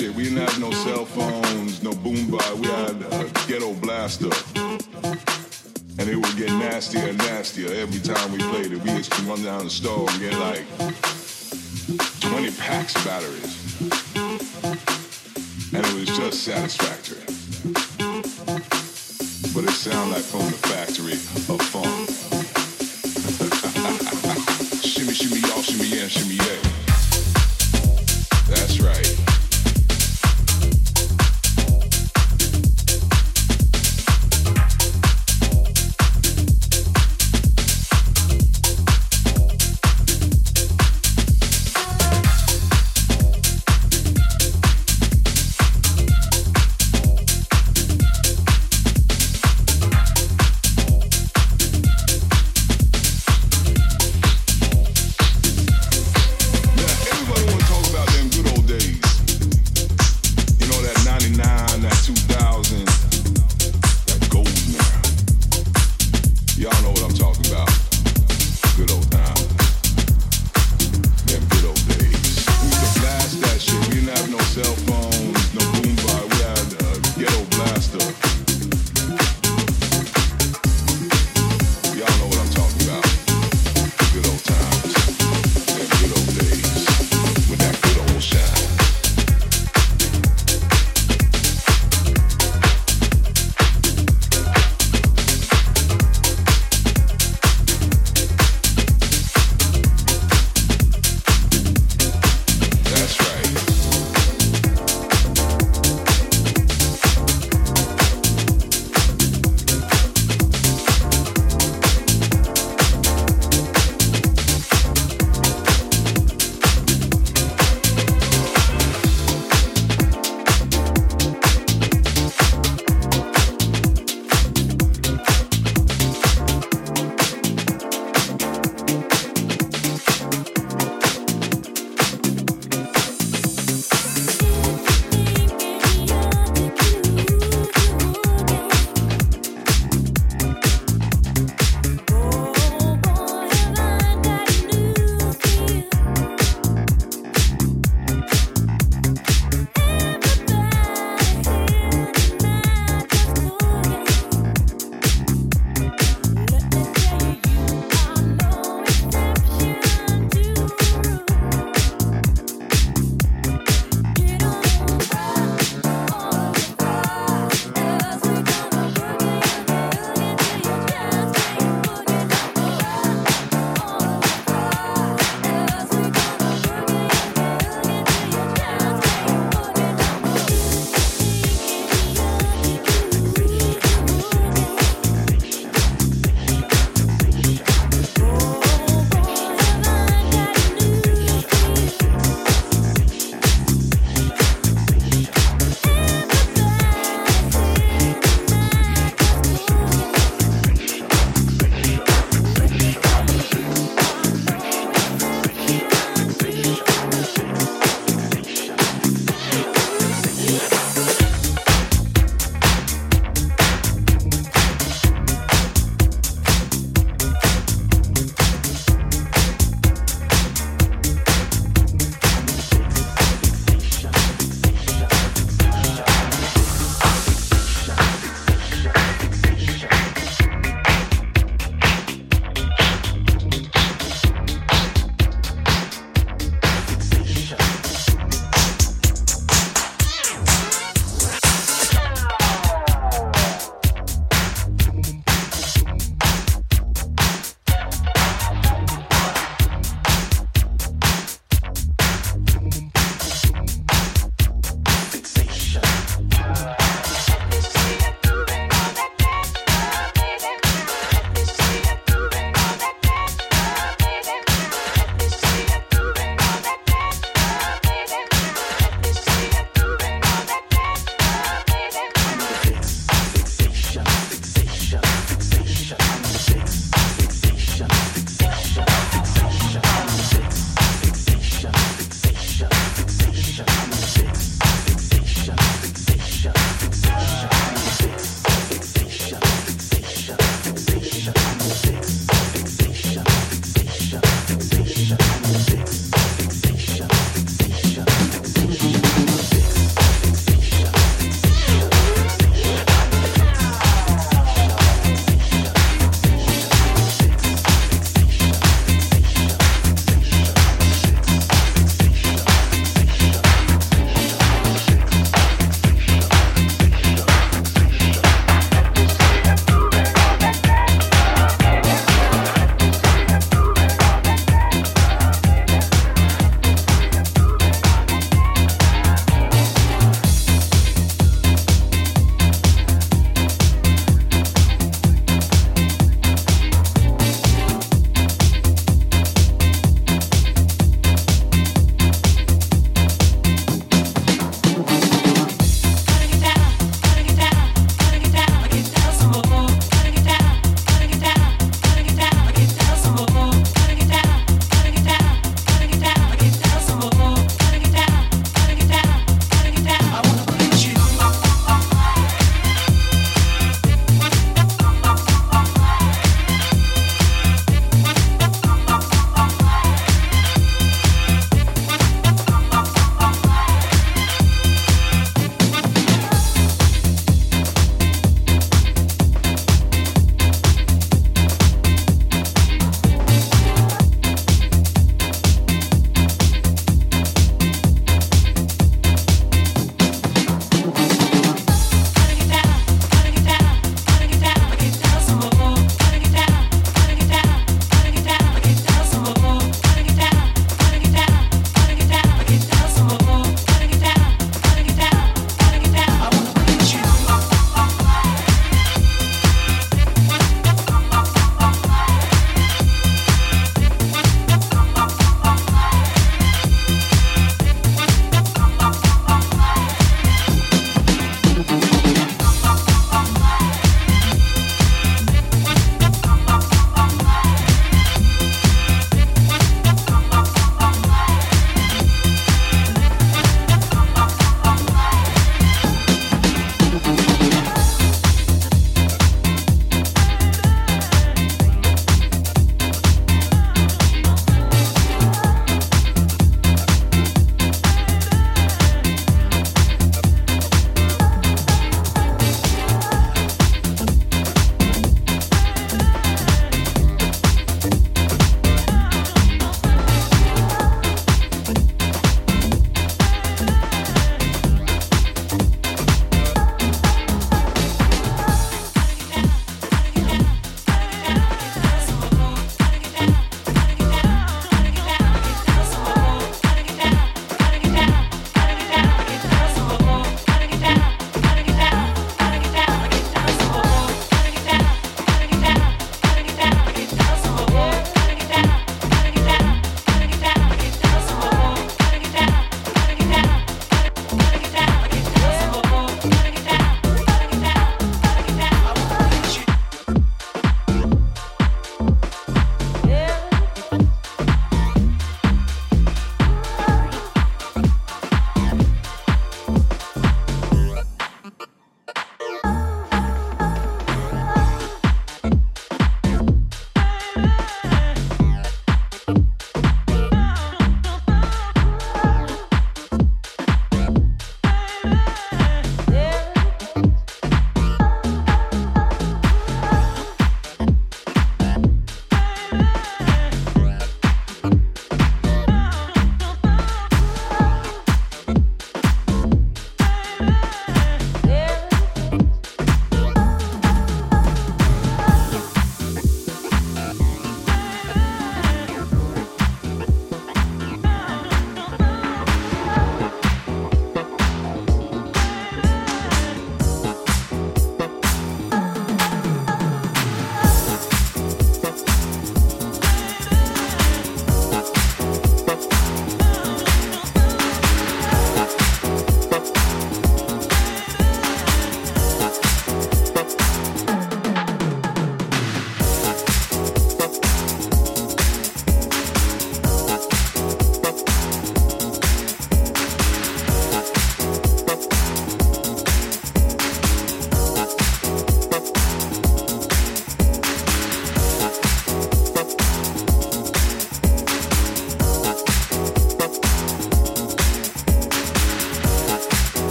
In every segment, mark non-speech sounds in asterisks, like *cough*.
shit. We didn't have no cell phones, no boombox. We had a ghetto blaster. And it would get nastier and nastier every time we played it. We used to run down the store and get like 20 packs of batteries. And it was just satisfactory. But it sounded like from the factory of fun. *laughs* shimmy, shimmy, y'all, shimmy, yeah, shimmy, yeah.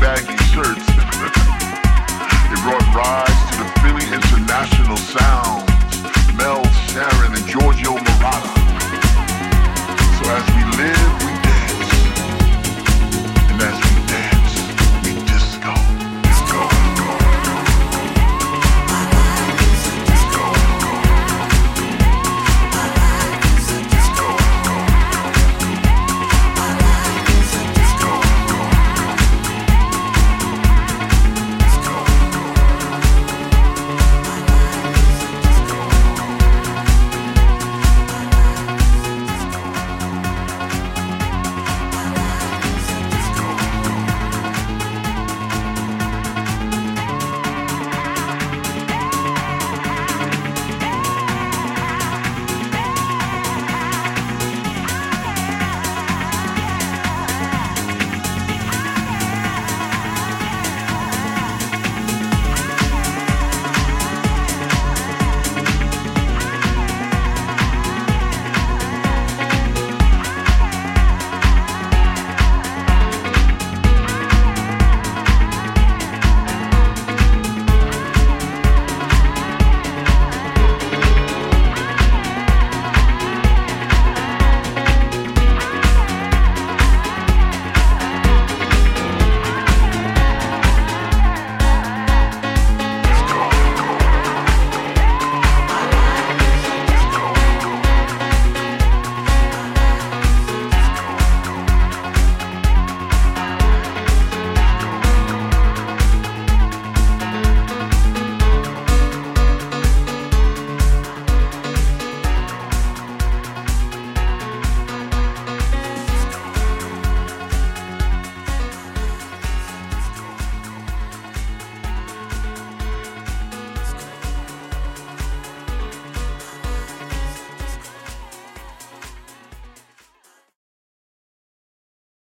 baggy shirts. it brought rise to the Philly international sound. Mel Cheren and Giorgio Moroder.